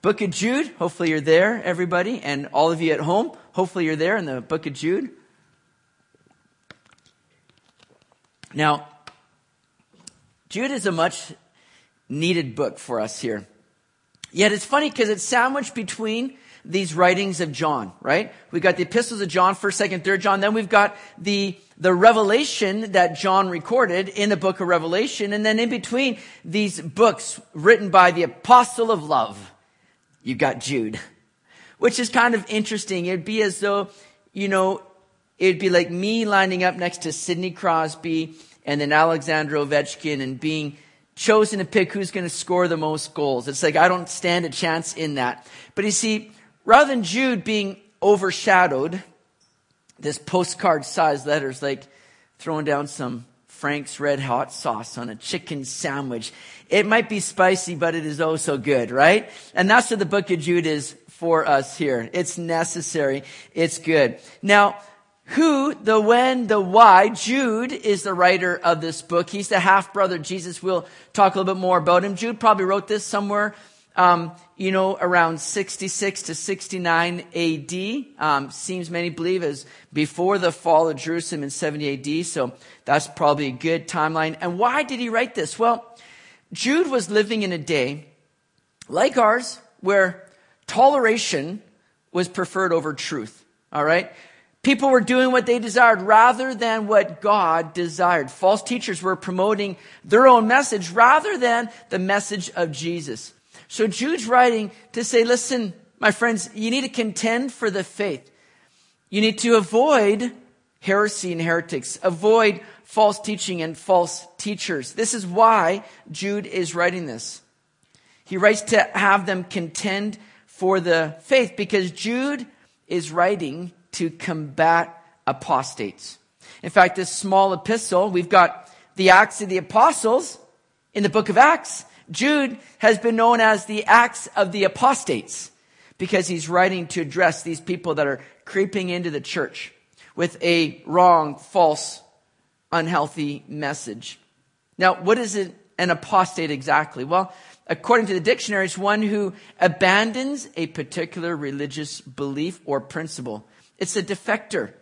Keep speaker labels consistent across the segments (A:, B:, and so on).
A: Book of Jude. Hopefully you're there, everybody, and all of you at home. Hopefully you're there in the book of Jude. Now, Jude is a much needed book for us here. Yet it's funny because it's sandwiched between these writings of John, right? We've got the epistles of John, 1st, 2nd, 3rd John. Then we've got the, the revelation that John recorded in the book of Revelation. And then in between these books written by the apostle of love, you've got Jude, which is kind of interesting. It'd be as though, you know, it'd be like me lining up next to Sidney Crosby and then Alexander Ovechkin and being chosen to pick who's going to score the most goals. It's like I don't stand a chance in that. But you see, rather than Jude being overshadowed, this postcard sized letters like throwing down some Frank's red hot sauce on a chicken sandwich. It might be spicy, but it is oh so good, right? And that's what the book of Jude is for us here. It's necessary. It's good. Now, who, the when, the why. Jude is the writer of this book. He's the half brother Jesus. We'll talk a little bit more about him. Jude probably wrote this somewhere, um, you know, around 66 to 69 AD. Um, seems many believe as before the fall of Jerusalem in 70 AD. So that's probably a good timeline. And why did he write this? Well, Jude was living in a day like ours where toleration was preferred over truth. All right. People were doing what they desired rather than what God desired. False teachers were promoting their own message rather than the message of Jesus. So Jude's writing to say, listen, my friends, you need to contend for the faith. You need to avoid heresy and heretics, avoid false teaching and false teachers. This is why Jude is writing this. He writes to have them contend for the faith because Jude is writing to combat apostates. In fact, this small epistle, we've got the Acts of the Apostles in the book of Acts. Jude has been known as the Acts of the Apostates because he's writing to address these people that are creeping into the church with a wrong, false, unhealthy message. Now, what is it, an apostate exactly? Well, according to the dictionary, it's one who abandons a particular religious belief or principle. It's a defector.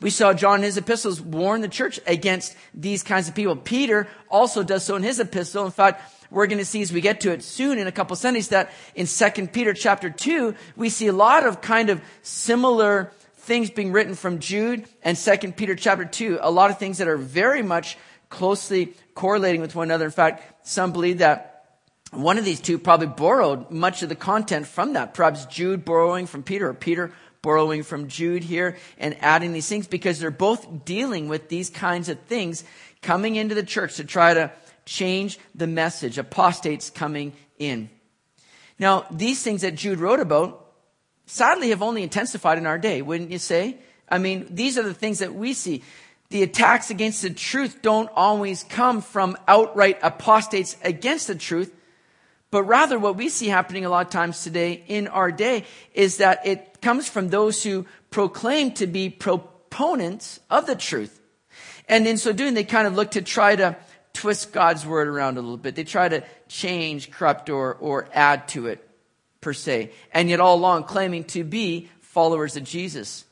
A: We saw John in his epistles warn the church against these kinds of people. Peter also does so in his epistle. In fact, we're going to see as we get to it soon in a couple of Sundays that in 2 Peter chapter 2, we see a lot of kind of similar things being written from Jude and 2 Peter chapter 2. A lot of things that are very much closely correlating with one another. In fact, some believe that one of these two probably borrowed much of the content from that. Perhaps Jude borrowing from Peter or Peter borrowing from Jude here and adding these things because they're both dealing with these kinds of things coming into the church to try to change the message, apostates coming in. Now, these things that Jude wrote about sadly have only intensified in our day, wouldn't you say? I mean, these are the things that we see. The attacks against the truth don't always come from outright apostates against the truth, but rather what we see happening a lot of times today in our day is that it comes from those who proclaim to be proponents of the truth. And in so doing, they kind of look to try to twist God's word around a little bit. They try to change, corrupt, or, or add to it, per se. And yet all along claiming to be followers of Jesus.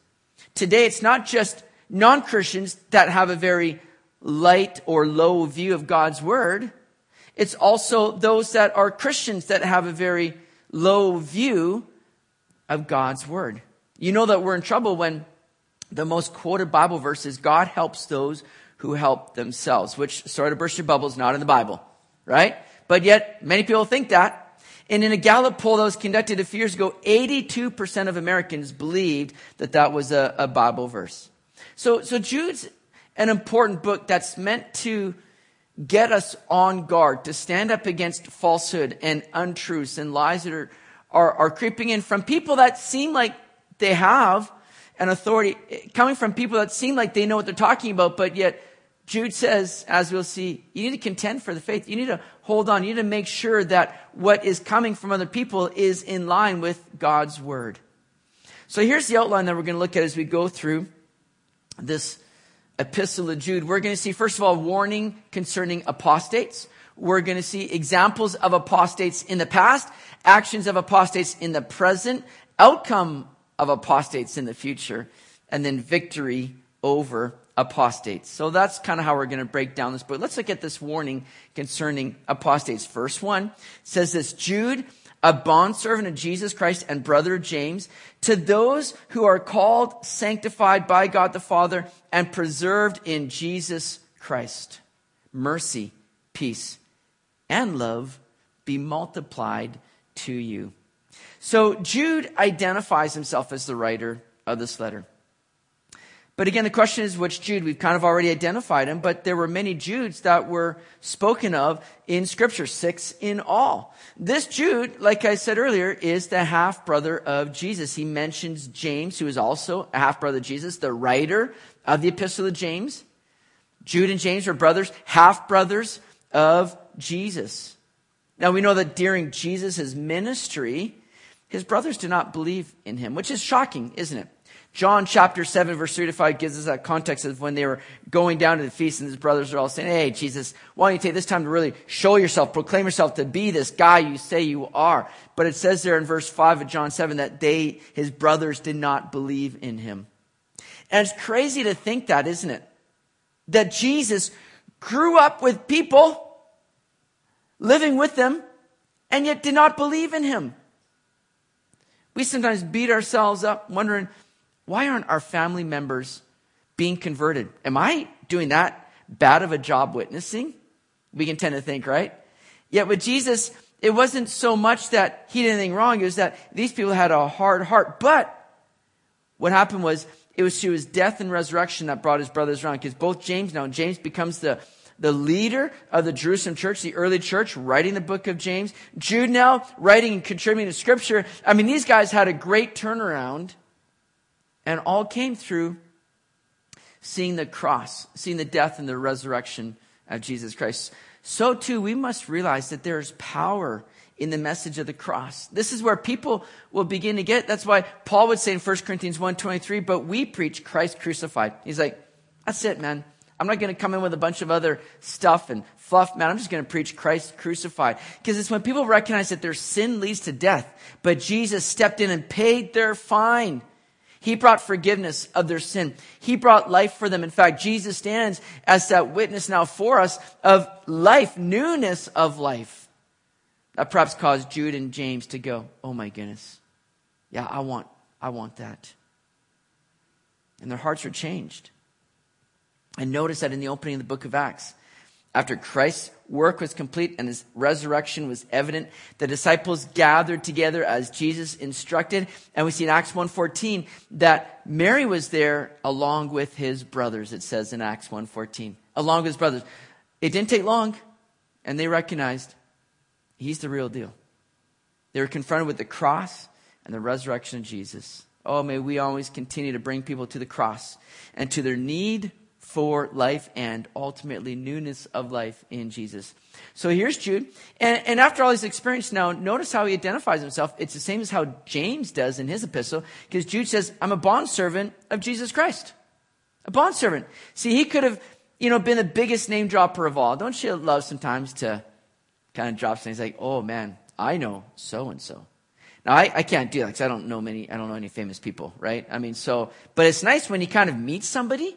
A: Today, it's not just non-Christians that have a very light or low view of God's word. It's also those that are Christians that have a very low view of God's word. You know that we're in trouble when the most quoted Bible verse is God helps those who help themselves, which sort of burst your bubbles, not in the Bible, right? But yet many people think that. And in a Gallup poll that was conducted a few years ago, 82% of Americans believed that that was a, a Bible verse. So, so Jude's an important book that's meant to get us on guard, to stand up against falsehood and untruths and lies that are are, are creeping in from people that seem like they have an authority, eh, coming from people that seem like they know what they're talking about, but yet Jude says, as we'll see, you need to contend for the faith. You need to hold on. You need to make sure that what is coming from other people is in line with God's word. So here's the outline that we're going to look at as we go through this epistle of Jude. We're going to see, first of all, warning concerning apostates. we're going to see examples of apostates in the past, actions of apostates in the present, outcome of apostates in the future, and then victory over apostates. So that's kind of how we're going to break down this book. Let's look at this warning concerning apostates. First one says this, Jude, a bondservant of Jesus Christ and brother of James, to those who are called, sanctified by God the Father, and preserved in Jesus Christ. Mercy, peace, and love be multiplied to you. So Jude identifies himself as the writer of this letter. But again, the question is which Jude? We've kind of already identified him, but there were many Judes that were spoken of in scripture, six in all. This Jude, like I said earlier, is the half brother of Jesus. He mentions James, who is also a half brother of Jesus, the writer of the epistle of James. Jude and James were brothers, half brothers of Jesus. Now we know that during Jesus' ministry, his brothers did not believe in him, which is shocking, isn't it? John chapter 7 verse 3 to 5 gives us that context of when they were going down to the feast and his brothers are all saying, Hey, Jesus, why don't you take this time to really show yourself, proclaim yourself to be this guy you say you are. But it says there in verse 5 of John 7 that they, his brothers did not believe in him. And it's crazy to think that, isn't it? That Jesus grew up with people, living with them, and yet did not believe in him. We sometimes beat ourselves up wondering, why aren't our family members being converted? Am I doing that bad of a job witnessing? We can tend to think, right? Yet with Jesus, it wasn't so much that he did anything wrong. It was that these people had a hard heart. But what happened was it was through his death and resurrection that brought his brothers around. Because both James now, James becomes the, the leader of the Jerusalem church, the early church, writing the book of James. Jude now, writing and contributing to scripture. I mean, these guys had a great turnaround and all came through seeing the cross, seeing the death and the resurrection of Jesus Christ. So too, we must realize that there's power in the message of the cross. This is where people will begin to get. That's why Paul would say in 1 Corinthians 1.23, but we preach Christ crucified. He's like, that's it, man. I'm not going to come in with a bunch of other stuff and fluff, man. I'm just going to preach Christ crucified. Because it's when people recognize that their sin leads to death, but Jesus stepped in and paid their fine. He brought forgiveness of their sin. He brought life for them. In fact, Jesus stands as that witness now for us of life, newness of life. That perhaps caused Jude and James to go, Oh my goodness. Yeah, I want, I want that. And their hearts were changed. And notice that in the opening of the book of Acts, after Christ's work was complete and his resurrection was evident, the disciples gathered together as Jesus instructed. And we see in Acts 1.14 that Mary was there along with his brothers, it says in Acts 1.14. Along with his brothers. It didn't take long, and they recognized he's the real deal. They were confronted with the cross and the resurrection of Jesus. Oh, may we always continue to bring people to the cross and to their need for life and ultimately newness of life in Jesus. So here's Jude. And, and after all his experience now, notice how he identifies himself. It's the same as how James does in his epistle, because Jude says, I'm a bondservant of Jesus Christ. A bondservant. See, he could have, you know, been the biggest name dropper of all. Don't you love sometimes to kind of drop things like, oh man, I know so and so. Now, I, I can't do that because I don't know many, I don't know any famous people, right? I mean, so, but it's nice when you kind of meet somebody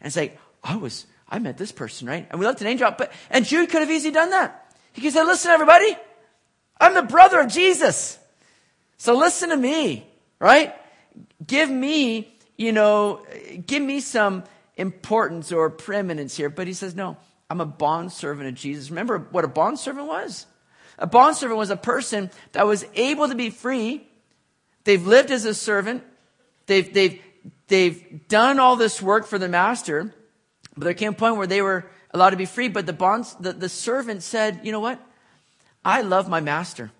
A: and say, I was, I met this person, right? And we left to name drop, but, and Jude could have easily done that. He could say, listen, everybody, I'm the brother of Jesus. So listen to me, right? Give me, you know, give me some importance or preeminence here. But he says, no, I'm a bondservant of Jesus. Remember what a bondservant was? A bondservant was a person that was able to be free. They've lived as a servant. They've, they've, they've done all this work for the master, but there came a point where they were allowed to be free. But the bonds, the, the servant said, you know what? I love my master.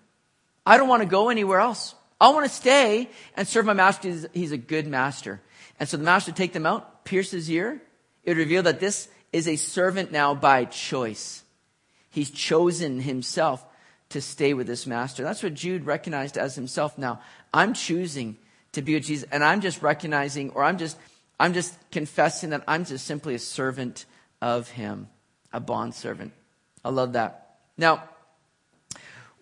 A: I don't want to go anywhere else. I want to stay and serve my master. He's, he's a good master. And so the master take them out, pierce his ear. It would reveal that this is a servant now by choice. He's chosen himself to stay with this master. That's what Jude recognized as himself. Now, I'm choosing to be with Jesus. And I'm just recognizing, or I'm just, I'm just confessing that I'm just simply a servant of Him, a bond servant. I love that. Now,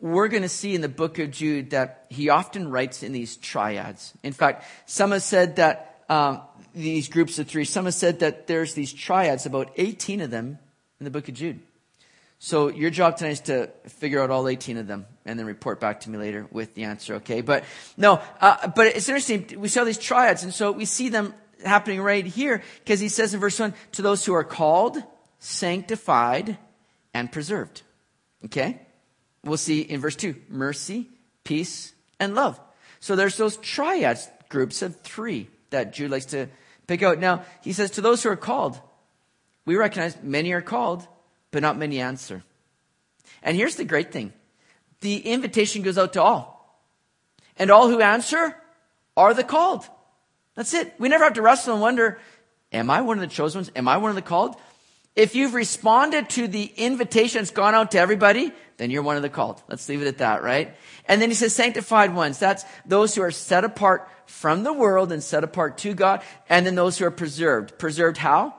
A: we're going to see in the book of Jude that he often writes in these triads. In fact, some have said that um, these groups of three, some have said that there's these triads, about 18 of them in the book of Jude. So your job tonight is to figure out all 18 of them and then report back to me later with the answer, okay? But no, uh, but it's interesting. We saw these triads, and so we see them happening right here because he says in verse 1 to those who are called, sanctified, and preserved. Okay? We'll see in verse 2 mercy, peace, and love. So there's those triads groups of three that Jude likes to pick out. Now, he says to those who are called, we recognize many are called, but not many answer. And here's the great thing the invitation goes out to all. And all who answer are the called. That's it. We never have to wrestle and wonder, am I one of the chosen ones? Am I one of the called? If you've responded to the invitation that's gone out to everybody, then you're one of the called. Let's leave it at that, right? And then he says sanctified ones. That's those who are set apart from the world and set apart to God. And then those who are preserved. Preserved how?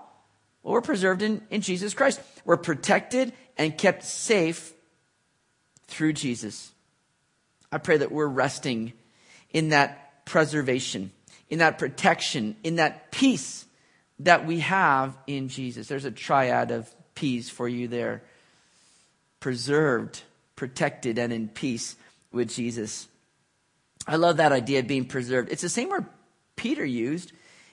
A: Well, we're preserved in, in Jesus Christ. We're protected and kept safe through Jesus. I pray that we're resting in that preservation, in that protection, in that peace that we have in Jesus. There's a triad of peace for you there. Preserved, protected, and in peace with Jesus. I love that idea of being preserved. It's the same word Peter used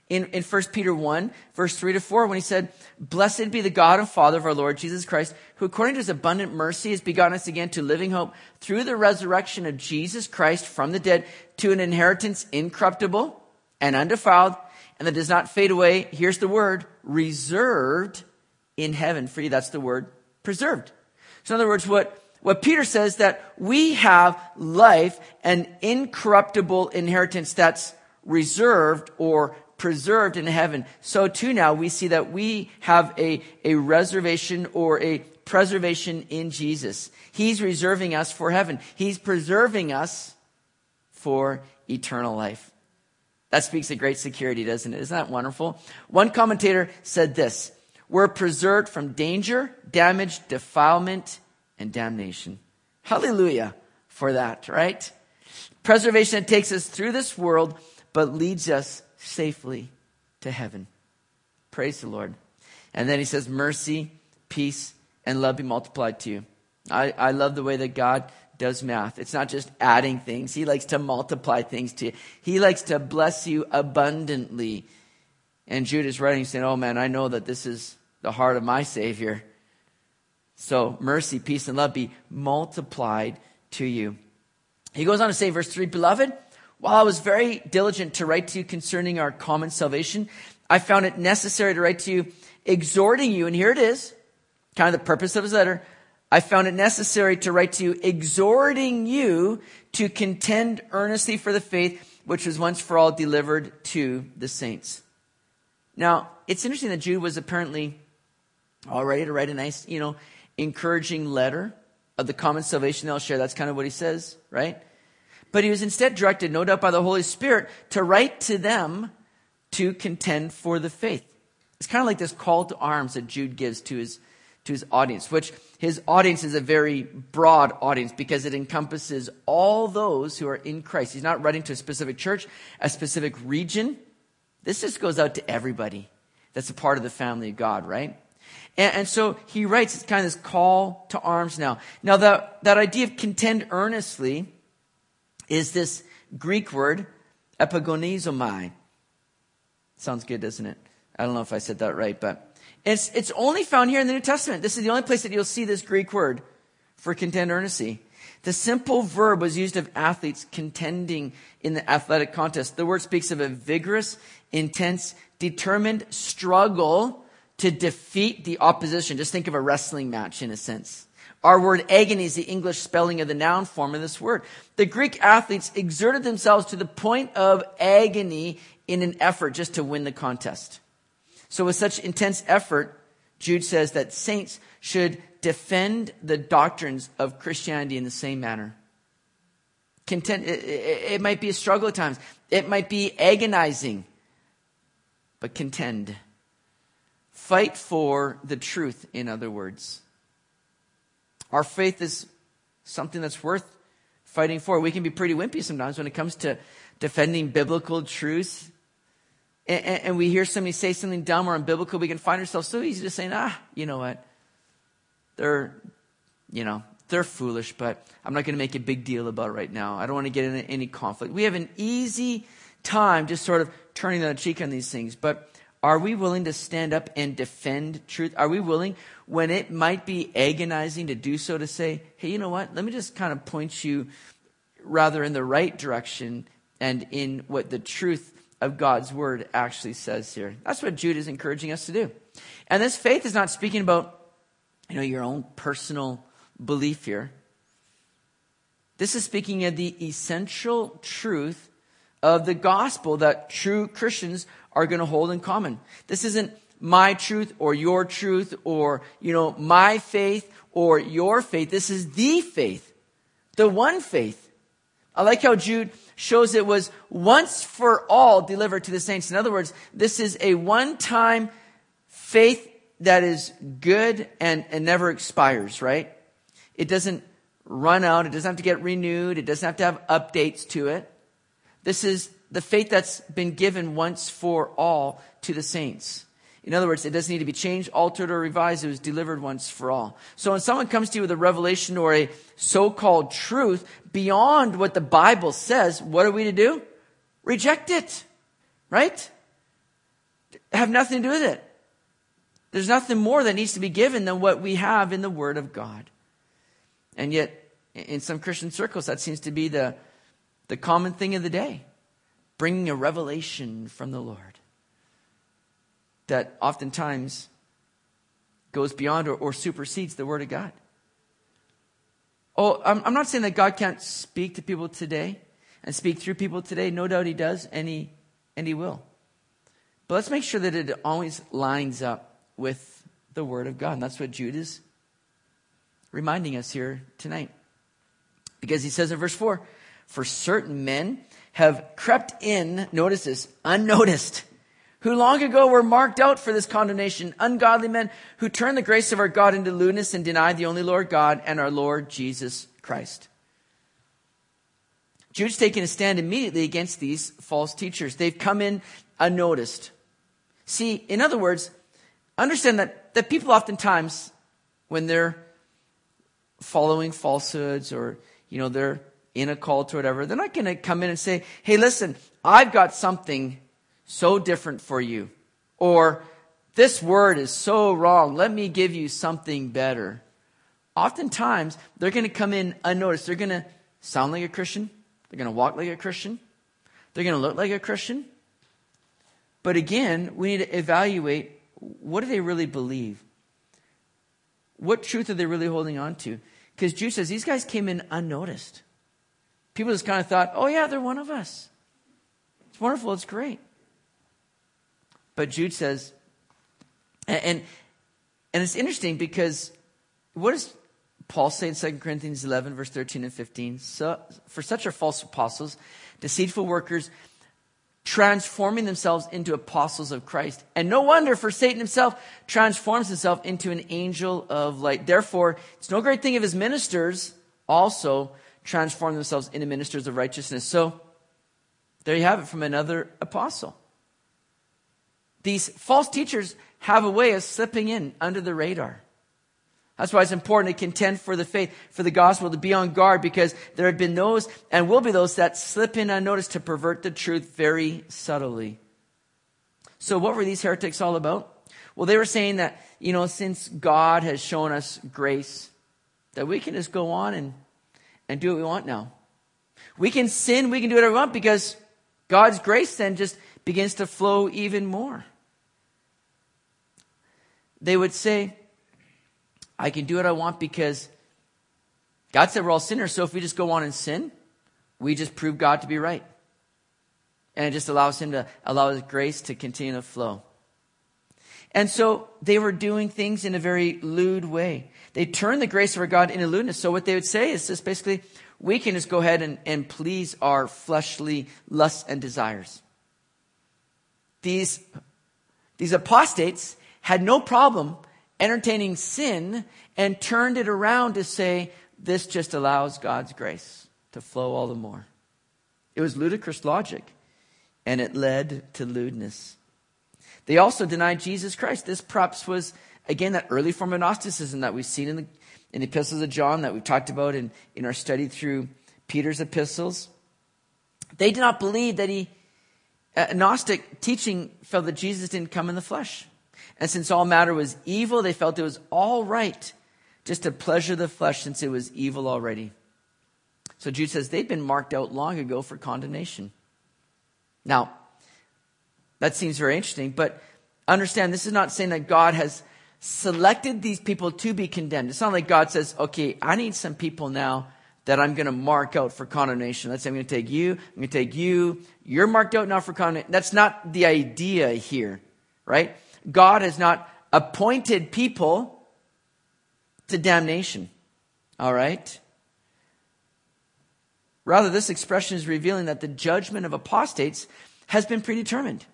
A: in, in 1 Peter 1, verse 3 to 4, when he said, Blessed be the God and Father of our Lord Jesus Christ, who according to his abundant mercy has begotten us again to living hope through the resurrection of Jesus Christ from the dead to an inheritance incorruptible and undefiled and that does not fade away. Here's the word, reserved in heaven for you. That's the word, preserved. So in other words, what, what Peter says that we have life, an incorruptible inheritance that's reserved or preserved in heaven. So too now we see that we have a, a reservation or a preservation in Jesus. He's reserving us for heaven. He's preserving us for eternal life. That speaks of great security, doesn't it? Isn't that wonderful? One commentator said this We're preserved from danger, damage, defilement, and damnation. Hallelujah for that, right? Preservation that takes us through this world, but leads us safely to heaven. Praise the Lord. And then he says, Mercy, peace, and love be multiplied to you. I, I love the way that God does math. It's not just adding things. He likes to multiply things to you. He likes to bless you abundantly. And Jude is writing saying, Oh man, I know that this is the heart of my Savior. So mercy, peace, and love be multiplied to you. He goes on to say, verse 3 Beloved, while I was very diligent to write to you concerning our common salvation, I found it necessary to write to you, exhorting you, and here it is, kind of the purpose of his letter, I found it necessary to write to you, exhorting you to contend earnestly for the faith which was once for all delivered to the saints. Now, it's interesting that Jude was apparently all ready to write a nice, you know, encouraging letter of the common salvation they'll share. That's kind of what he says, right? But he was instead directed, no doubt by the Holy Spirit, to write to them to contend for the faith. It's kind of like this call to arms that Jude gives to his to his audience, which his audience is a very broad audience because it encompasses all those who are in Christ. He's not writing to a specific church, a specific region. This just goes out to everybody that's a part of the family of God, right? And, and so he writes, it's kind of this call to arms now. Now, the, that idea of contend earnestly is this Greek word, epigonizomai. Sounds good, doesn't it? I don't know if I said that right, but it's, it's only found here in the New Testament. This is the only place that you'll see this Greek word for contend earnestly. The simple verb was used of athletes contending in the athletic contest. The word speaks of a vigorous, intense, determined struggle to defeat the opposition. Just think of a wrestling match in a sense. Our word agony is the English spelling of the noun form of this word. The Greek athletes exerted themselves to the point of agony in an effort just to win the contest. So, with such intense effort, Jude says that saints should defend the doctrines of Christianity in the same manner. Content, it, it, it might be a struggle at times, it might be agonizing, but contend. Fight for the truth, in other words. Our faith is something that's worth fighting for. We can be pretty wimpy sometimes when it comes to defending biblical truths. And, and, we hear somebody say something dumb or unbiblical, we can find ourselves so easy to saying, ah, you know what? They're, you know, they're foolish, but I'm not going to make a big deal about it right now. I don't want to get into any conflict. We have an easy time just sort of turning the cheek on these things, but are we willing to stand up and defend truth? Are we willing, when it might be agonizing to do so, to say, hey, you know what? Let me just kind of point you rather in the right direction and in what the truth of God's word actually says here. That's what Jude is encouraging us to do. And this faith is not speaking about, you know, your own personal belief here. This is speaking of the essential truth of the gospel that true Christians are going to hold in common. This isn't my truth or your truth or, you know, my faith or your faith. This is the faith, the one faith. I like how Jude shows it was once for all delivered to the saints. In other words, this is a one time faith that is good and, and never expires, right? It doesn't run out. It doesn't have to get renewed. It doesn't have to have updates to it. This is the faith that's been given once for all to the saints. In other words, it doesn't need to be changed, altered, or revised. It was delivered once for all. So when someone comes to you with a revelation or a so-called truth beyond what the Bible says, what are we to do? Reject it. Right? Have nothing to do with it. There's nothing more that needs to be given than what we have in the Word of God. And yet, in some Christian circles, that seems to be the, the common thing of the day. Bringing a revelation from the Lord that oftentimes goes beyond or, or supersedes the Word of God. Oh, I'm, I'm not saying that God can't speak to people today and speak through people today. No doubt He does, and He, and he will. But let's make sure that it always lines up with the Word of God. And that's what Jude is reminding us here tonight. Because he says in verse 4 For certain men have crept in, notice this, unnoticed who long ago were marked out for this condemnation, ungodly men who turn the grace of our God into lewdness and deny the only Lord God and our Lord Jesus Christ. Jude's taking a stand immediately against these false teachers. They've come in unnoticed. See, in other words, understand that, that people oftentimes, when they're following falsehoods or, you know, they're in a cult or whatever, they're not going to come in and say, hey, listen, I've got something so different for you. Or, this word is so wrong. Let me give you something better. Oftentimes, they're going to come in unnoticed. They're going to sound like a Christian. They're going to walk like a Christian. They're going to look like a Christian. But again, we need to evaluate what do they really believe? What truth are they really holding on to? Because Jude says these guys came in unnoticed. People just kind of thought, oh, yeah, they're one of us. It's wonderful. It's great. But Jude says, and, and it's interesting because what does Paul say in 2 Corinthians 11, verse 13 and 15? So, for such are false apostles, deceitful workers, transforming themselves into apostles of Christ. And no wonder, for Satan himself transforms himself into an angel of light. Therefore, it's no great thing if his ministers also transform themselves into ministers of righteousness. So, there you have it from another apostle. These false teachers have a way of slipping in under the radar. That's why it's important to contend for the faith, for the gospel, to be on guard because there have been those and will be those that slip in unnoticed to pervert the truth very subtly. So what were these heretics all about? Well, they were saying that, you know, since God has shown us grace, that we can just go on and, and do what we want now. We can sin, we can do whatever we want because God's grace then just begins to flow even more they would say, I can do what I want because God said we're all sinners, so if we just go on and sin, we just prove God to be right. And it just allows Him to allow His grace to continue to flow. And so they were doing things in a very lewd way. They turned the grace of our God into lewdness. So what they would say is just basically, we can just go ahead and, and please our fleshly lusts and desires. These, these apostates had no problem entertaining sin and turned it around to say, this just allows God's grace to flow all the more. It was ludicrous logic, and it led to lewdness. They also denied Jesus Christ. This perhaps was, again, that early form of Gnosticism that we've seen in the, in the epistles of John, that we've talked about in, in our study through Peter's epistles. They did not believe that he, uh, Gnostic teaching felt that Jesus didn't come in the flesh. And since all matter was evil, they felt it was all right just to pleasure the flesh since it was evil already. So Jude says they've been marked out long ago for condemnation. Now, that seems very interesting, but understand this is not saying that God has selected these people to be condemned. It's not like God says, okay, I need some people now that I'm going to mark out for condemnation. Let's say I'm going to take you, I'm going to take you, you're marked out now for condemnation. That's not the idea here, right? God has not appointed people to damnation. All right? Rather, this expression is revealing that the judgment of apostates has been predetermined.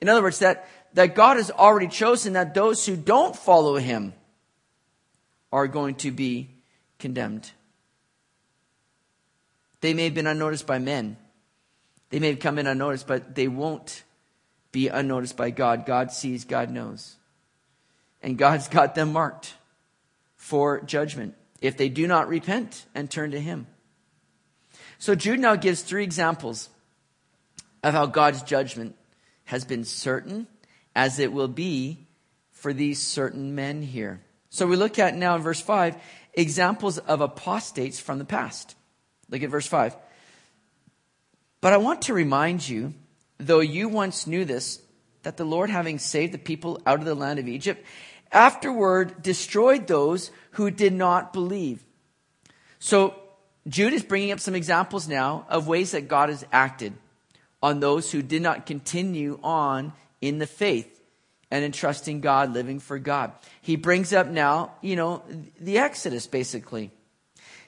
A: In other words, that, that God has already chosen that those who don't follow him are going to be condemned. They may have been unnoticed by men. They may have come in unnoticed, but they won't be unnoticed by God. God sees, God knows. And God's got them marked for judgment if they do not repent and turn to Him. So Jude now gives three examples of how God's judgment has been certain, as it will be for these certain men here. So we look at now in verse 5 examples of apostates from the past. Look at verse 5. But I want to remind you though you once knew this, that the Lord, having saved the people out of the land of Egypt, afterward destroyed those who did not believe. So Jude is bringing up some examples now of ways that God has acted on those who did not continue on in the faith and in trusting God, living for God. He brings up now, you know, the Exodus basically.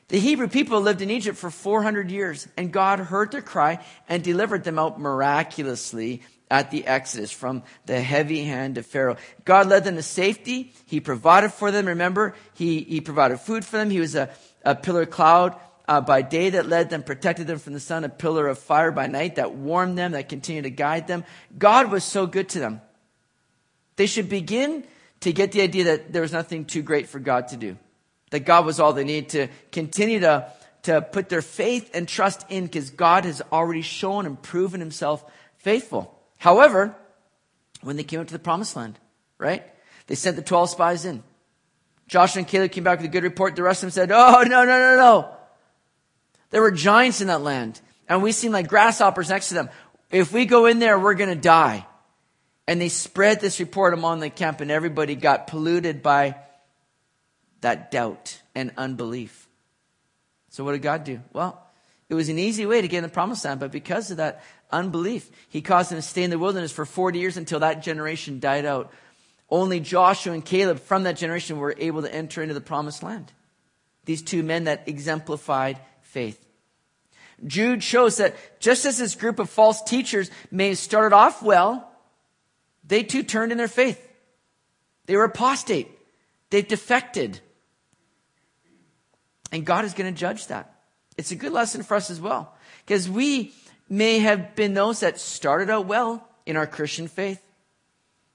A: The Hebrew people lived in Egypt for 400 years, and God heard their cry and delivered them out miraculously at the Exodus from the heavy hand of Pharaoh. God led them to safety. He provided for them. Remember, He, he provided food for them. He was a, a pillar cloud uh, by day that led them, protected them from the sun, a pillar of fire by night that warmed them, that continued to guide them. God was so good to them. They should begin to get the idea that there was nothing too great for God to do that God was all they needed to continue to, to put their faith and trust in because God has already shown and proven himself faithful. However, when they came up to the promised land, right? They sent the 12 spies in. Joshua and Caleb came back with a good report. The rest of them said, Oh, no, no, no, no. There were giants in that land, and we seemed like grasshoppers next to them. If we go in there, we're going to die. And they spread this report among the camp, and everybody got polluted by that doubt and unbelief. So what did God do? Well, it was an easy way to get in the promised land, but because of that unbelief, he caused them to stay in the wilderness for 40 years until that generation died out. Only Joshua and Caleb from that generation were able to enter into the promised land. These two men that exemplified faith. Jude shows that just as this group of false teachers may have started off well, they too turned in their faith. They were apostate. They defected. And God is going to judge that. It's a good lesson for us as well. Because we may have been those that started out well in our Christian faith,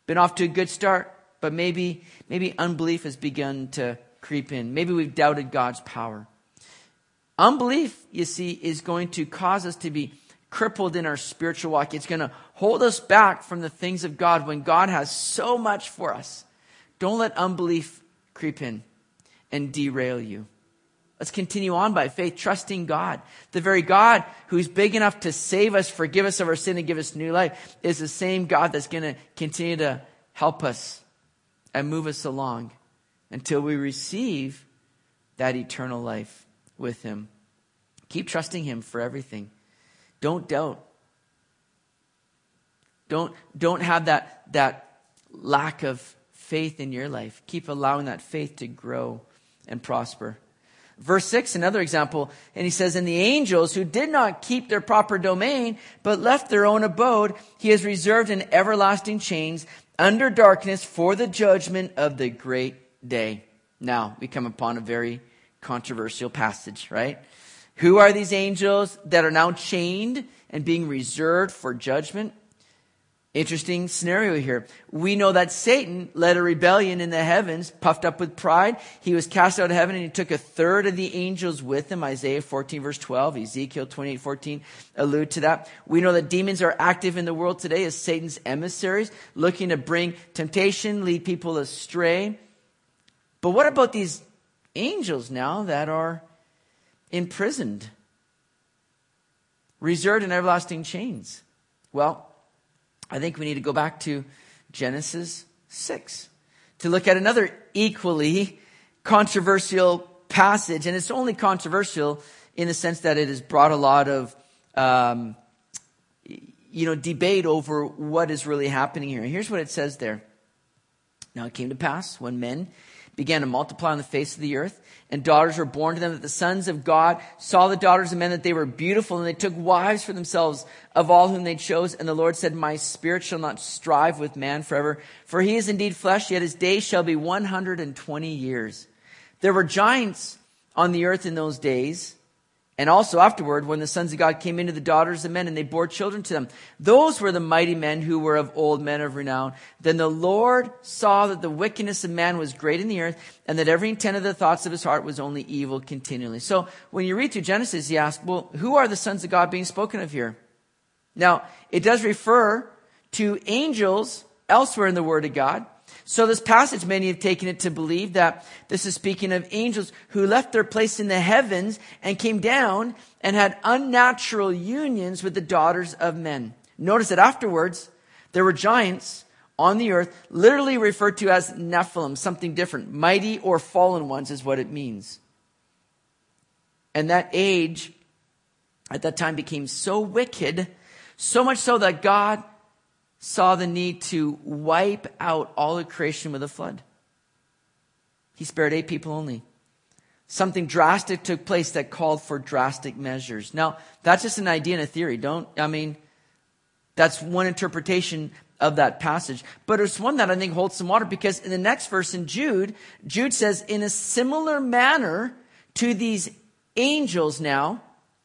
A: been off to a good start, but maybe, maybe unbelief has begun to creep in. Maybe we've doubted God's power. Unbelief, you see, is going to cause us to be crippled in our spiritual walk. It's going to hold us back from the things of God when God has so much for us. Don't let unbelief creep in and derail you. Let's continue on by faith, trusting God. The very God who's big enough to save us, forgive us of our sin, and give us new life is the same God that's going to continue to help us and move us along until we receive that eternal life with Him. Keep trusting Him for everything. Don't doubt. Don't, don't have that, that lack of faith in your life. Keep allowing that faith to grow and prosper. Verse 6, another example, and he says, And the angels who did not keep their proper domain, but left their own abode, he has reserved in everlasting chains under darkness for the judgment of the great day. Now, we come upon a very controversial passage, right? Who are these angels that are now chained and being reserved for judgment? Interesting scenario here. We know that Satan led a rebellion in the heavens, puffed up with pride. He was cast out of heaven and he took a third of the angels with him. Isaiah 14 verse 12, Ezekiel 28 14 allude to that. We know that demons are active in the world today as Satan's emissaries, looking to bring temptation, lead people astray. But what about these angels now that are imprisoned, reserved in everlasting chains? Well, I think we need to go back to Genesis 6 to look at another equally controversial passage. And it's only controversial in the sense that it has brought a lot of, um, you know, debate over what is really happening here. And here's what it says there. Now it came to pass when men began to multiply on the face of the earth, and daughters were born to them, that the sons of God saw the daughters of men that they were beautiful, and they took wives for themselves of all whom they chose. And the Lord said, My spirit shall not strive with man forever, for he is indeed flesh, yet his days shall be 120 years. There were giants on the earth in those days, and also afterward, when the sons of God came into the daughters of men and they bore children to them, those were the mighty men who were of old men of renown. Then the Lord saw that the wickedness of man was great in the earth and that every intent of the thoughts of his heart was only evil continually. So when you read through Genesis, you ask, well, who are the sons of God being spoken of here? Now, it does refer to angels elsewhere in the Word of God. So this passage, many have taken it to believe that this is speaking of angels who left their place in the heavens and came down and had unnatural unions with the daughters of men. Notice that afterwards, there were giants on the earth, literally referred to as Nephilim, something different. Mighty or fallen ones is what it means. And that age at that time became so wicked, so much so that God saw the need to wipe out all of creation with a flood. He spared eight people only. Something drastic took place that called for drastic measures. Now, that's just an idea and a theory. Don't, I mean, that's one interpretation of that passage. But it's one that I think holds some water because in the next verse in Jude, Jude says, in a similar manner to these angels now,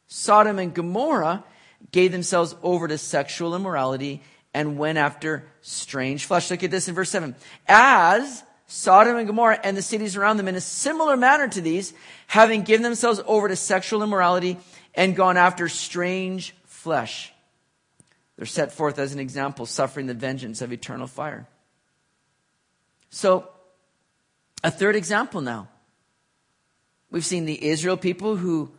A: Sodom and Gomorrah gave themselves over to sexual immorality and went after strange flesh. Look at this in verse 7. As Sodom and Gomorrah and the cities around them in a similar manner to these, having given themselves over to sexual immorality and gone after strange flesh. They're set forth as an example, suffering the vengeance of eternal fire. So, a third example now. We've seen the Israel people who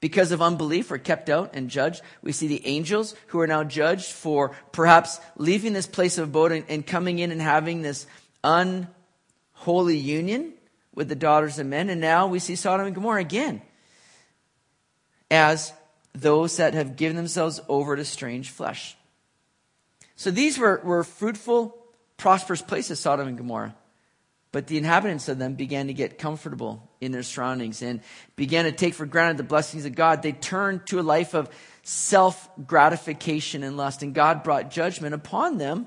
A: because of unbelief are kept out and judged. We see the angels who are now judged for perhaps leaving this place of abode and, and coming in and having this unholy union with the daughters of men. And now we see Sodom and Gomorrah again as those that have given themselves over to strange flesh. So these were, were fruitful, prosperous places, Sodom and Gomorrah. But the inhabitants of them began to get comfortable in their surroundings and began to take for granted the blessings of God. They turned to a life of self gratification and lust, and God brought judgment upon them.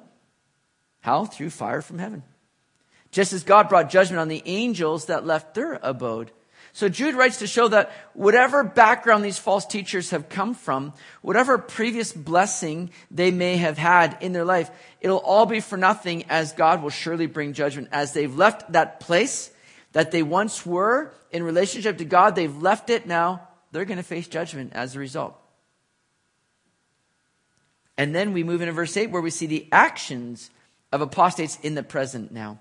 A: How? Through fire from heaven. Just as God brought judgment on the angels that left their abode. So Jude writes to show that whatever background these false teachers have come from, whatever previous blessing they may have had in their life, it'll all be for nothing as God will surely bring judgment. As they've left that place that they once were in relationship to God, they've left it now. They're going to face judgment as a result. And then we move into verse 8 where we see the actions of apostates in the present now.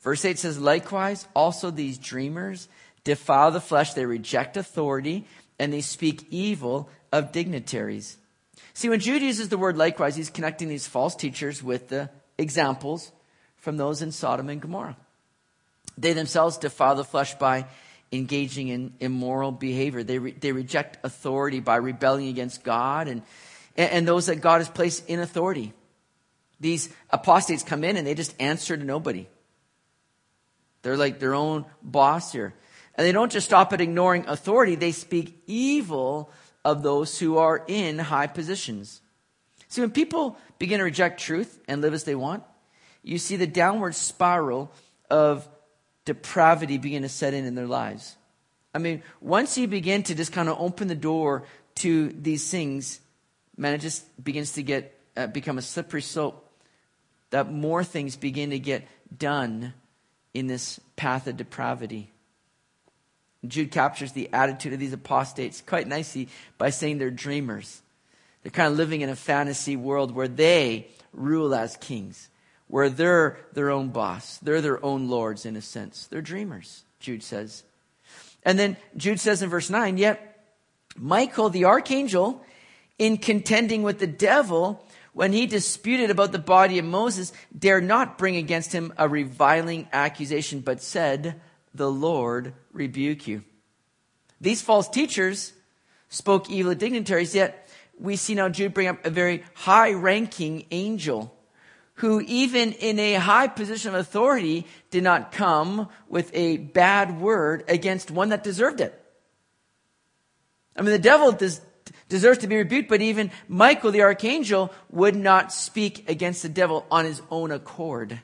A: Verse 8 says, Likewise, also these dreamers defile the flesh, they reject authority, and they speak evil of dignitaries. See, when Jude uses the word likewise, he's connecting these false teachers with the examples from those in Sodom and Gomorrah. They themselves defile the flesh by engaging in immoral behavior. They, re- they reject authority by rebelling against God and, and those that God has placed in authority. These apostates come in and they just answer to nobody. They're like their own boss here. And they don't just stop at ignoring authority, they speak evil of those who are in high positions. See, when people begin to reject truth and live as they want, you see the downward spiral of depravity begin to set in in their lives. I mean, once you begin to just kind of open the door to these things, man, it just begins to get uh, become a slippery slope. That more things begin to get done in this path of depravity. Jude captures the attitude of these apostates quite nicely by saying they're dreamers. They're kind of living in a fantasy world where they rule as kings, where they're their own boss. They're their own lords in a sense. They're dreamers, Jude says. And then Jude says in verse 9, yet Michael the archangel, in contending with the devil, when he disputed about the body of Moses, dared not bring against him a reviling accusation, but said, The Lord rebuke you. These false teachers spoke evil of dignitaries, yet we see now Jude bring up a very high ranking angel who even in a high position of authority did not come with a bad word against one that deserved it. I mean, the devil does, deserves to be rebuked, but even Michael the archangel would not speak against the devil on his own accord.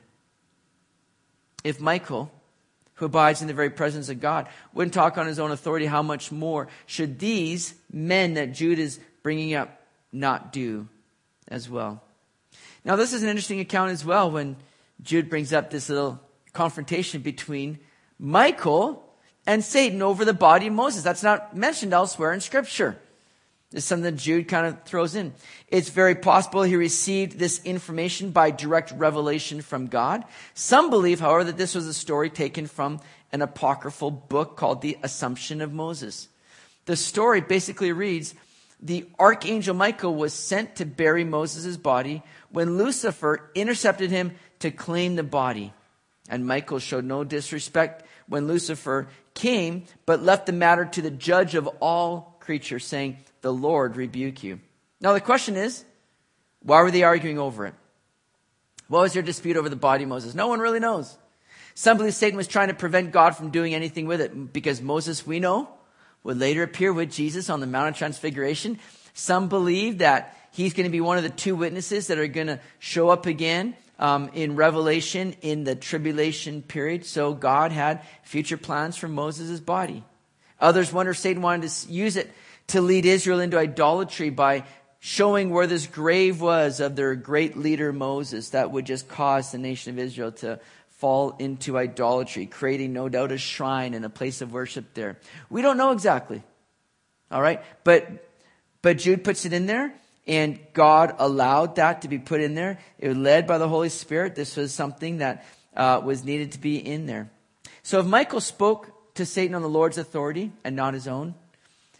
A: If Michael, who abides in the very presence of God, wouldn't talk on his own authority, how much more should these men that Jude is bringing up not do as well? Now, this is an interesting account as well when Jude brings up this little confrontation between Michael and Satan over the body of Moses. That's not mentioned elsewhere in Scripture. It's something Jude kind of throws in. It's very possible he received this information by direct revelation from God. Some believe, however, that this was a story taken from an apocryphal book called The Assumption of Moses. The story basically reads The archangel Michael was sent to bury Moses' body when Lucifer intercepted him to claim the body. And Michael showed no disrespect when Lucifer came, but left the matter to the judge of all creatures, saying, the Lord rebuke you. Now, the question is, why were they arguing over it? What was their dispute over the body of Moses? No one really knows. Some believe Satan was trying to prevent God from doing anything with it because Moses, we know, would later appear with Jesus on the Mount of Transfiguration. Some believe that he's going to be one of the two witnesses that are going to show up again um, in Revelation in the tribulation period. So God had future plans for Moses' body. Others wonder if Satan wanted to use it to lead Israel into idolatry by showing where this grave was of their great leader Moses that would just cause the nation of Israel to fall into idolatry, creating no doubt a shrine and a place of worship there. We don't know exactly. All right? But but Jude puts it in there and God allowed that to be put in there. It was led by the Holy Spirit. This was something that uh, was needed to be in there. So if Michael spoke to Satan on the Lord's authority and not his own,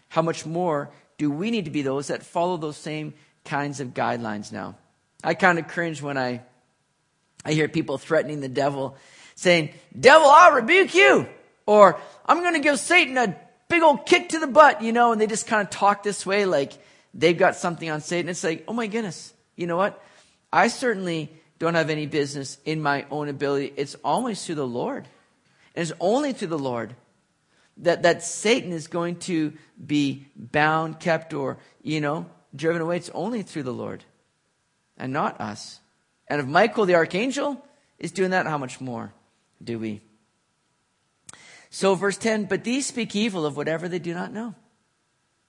A: how much more do we need to be those that follow those same kinds of guidelines now? I kind of cringe when I, I hear people threatening the devil, saying, Devil, I'll rebuke you. Or, I'm going to give Satan a big old kick to the butt, you know, and they just kind of talk this way like they've got something on Satan. It's like, oh my goodness, you know what? I certainly don't have any business in my own ability. It's always through the Lord. And it's only through the Lord that, that Satan is going to be bound, kept, or, you know, driven away. It's only through the Lord and not us. And if Michael the archangel is doing that, how much more do we? So, verse 10 But these speak evil of whatever they do not know.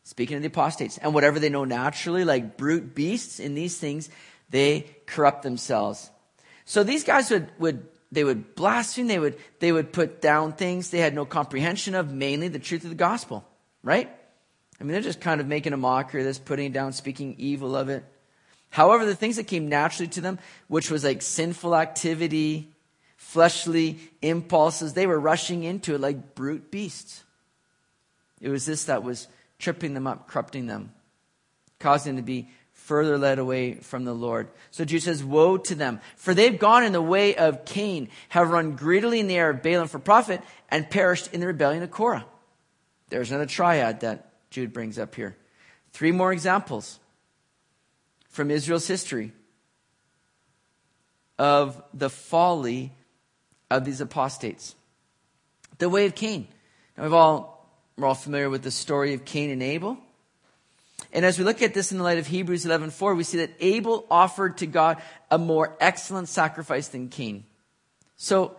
A: Speaking of the apostates, and whatever they know naturally, like brute beasts in these things, they corrupt themselves. So these guys would, would they would blaspheme, they would, they would put down things they had no comprehension of, mainly the truth of the gospel, right? I mean, they're just kind of making a mockery of this, putting it down, speaking evil of it. However, the things that came naturally to them, which was like sinful activity, fleshly impulses, they were rushing into it like brute beasts. It was this that was tripping them up, corrupting them, causing them to be further led away from the Lord. So Jude says, Woe to them, for they've gone in the way of Cain, have run greedily in the air of Balaam for profit, and perished in the rebellion of Korah. There's another triad that Jude brings up here. Three more examples from Israel's history of the folly of these apostates. The way of Cain. Now we've all, we're all familiar with the story of Cain and Abel. And as we look at this in the light of Hebrews 11:4, we see that Abel offered to God a more excellent sacrifice than Cain. So,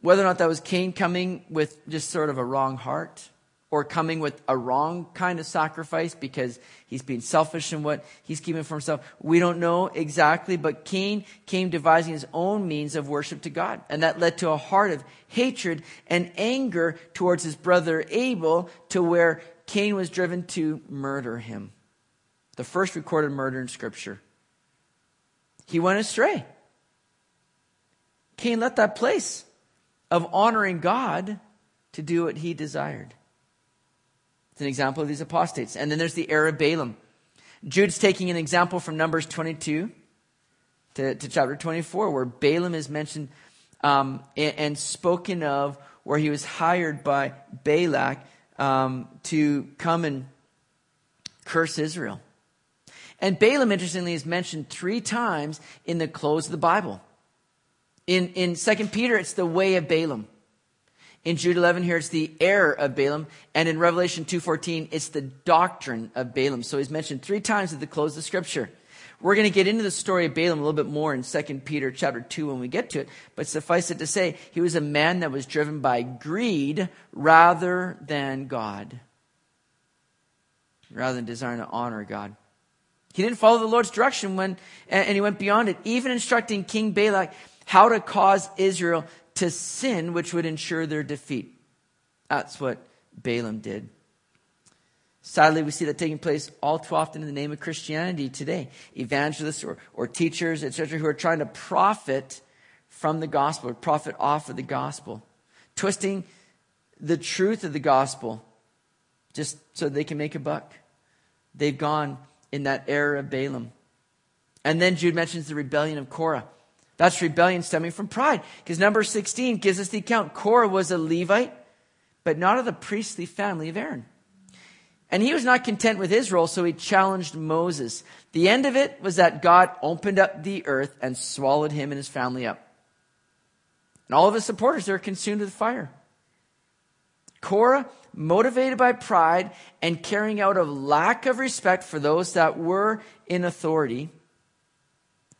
A: whether or not that was Cain coming with just sort of a wrong heart, or coming with a wrong kind of sacrifice because he's being selfish in what he's keeping for himself. We don't know exactly, but Cain came devising his own means of worship to God. And that led to a heart of hatred and anger towards his brother Abel to where Cain was driven to murder him. The first recorded murder in scripture. He went astray. Cain left that place of honoring God to do what he desired. It's an example of these apostates. And then there's the of Balaam. Jude's taking an example from Numbers 22 to, to chapter 24, where Balaam is mentioned um, and, and, spoken of, where he was hired by Balak um, to come and curse Israel. And Balaam, interestingly, is mentioned three times in the close of the Bible. In, in 2 Peter, it's the way of Balaam. In Jude 11 here, it's the error of Balaam. And in Revelation 2.14, it's the doctrine of Balaam. So he's mentioned three times at the close of scripture. We're going to get into the story of Balaam a little bit more in 2 Peter chapter 2 when we get to it. But suffice it to say, he was a man that was driven by greed rather than God. Rather than desiring to honor God. He didn't follow the Lord's direction when, and he went beyond it, even instructing King Balak how to cause Israel to sin, which would ensure their defeat. That's what Balaam did. Sadly, we see that taking place all too often in the name of Christianity today. Evangelists or, or teachers, etc., who are trying to profit from the gospel, or profit off of the gospel, twisting the truth of the gospel just so they can make a buck. They've gone in that era of Balaam. And then Jude mentions the rebellion of Korah. That's rebellion stemming from pride. Because number 16 gives us the account. Korah was a Levite, but not of the priestly family of Aaron. And he was not content with his role, so he challenged Moses. The end of it was that God opened up the earth and swallowed him and his family up. And all of his supporters are consumed with fire. Korah, motivated by pride and carrying out a lack of respect for those that were in authority,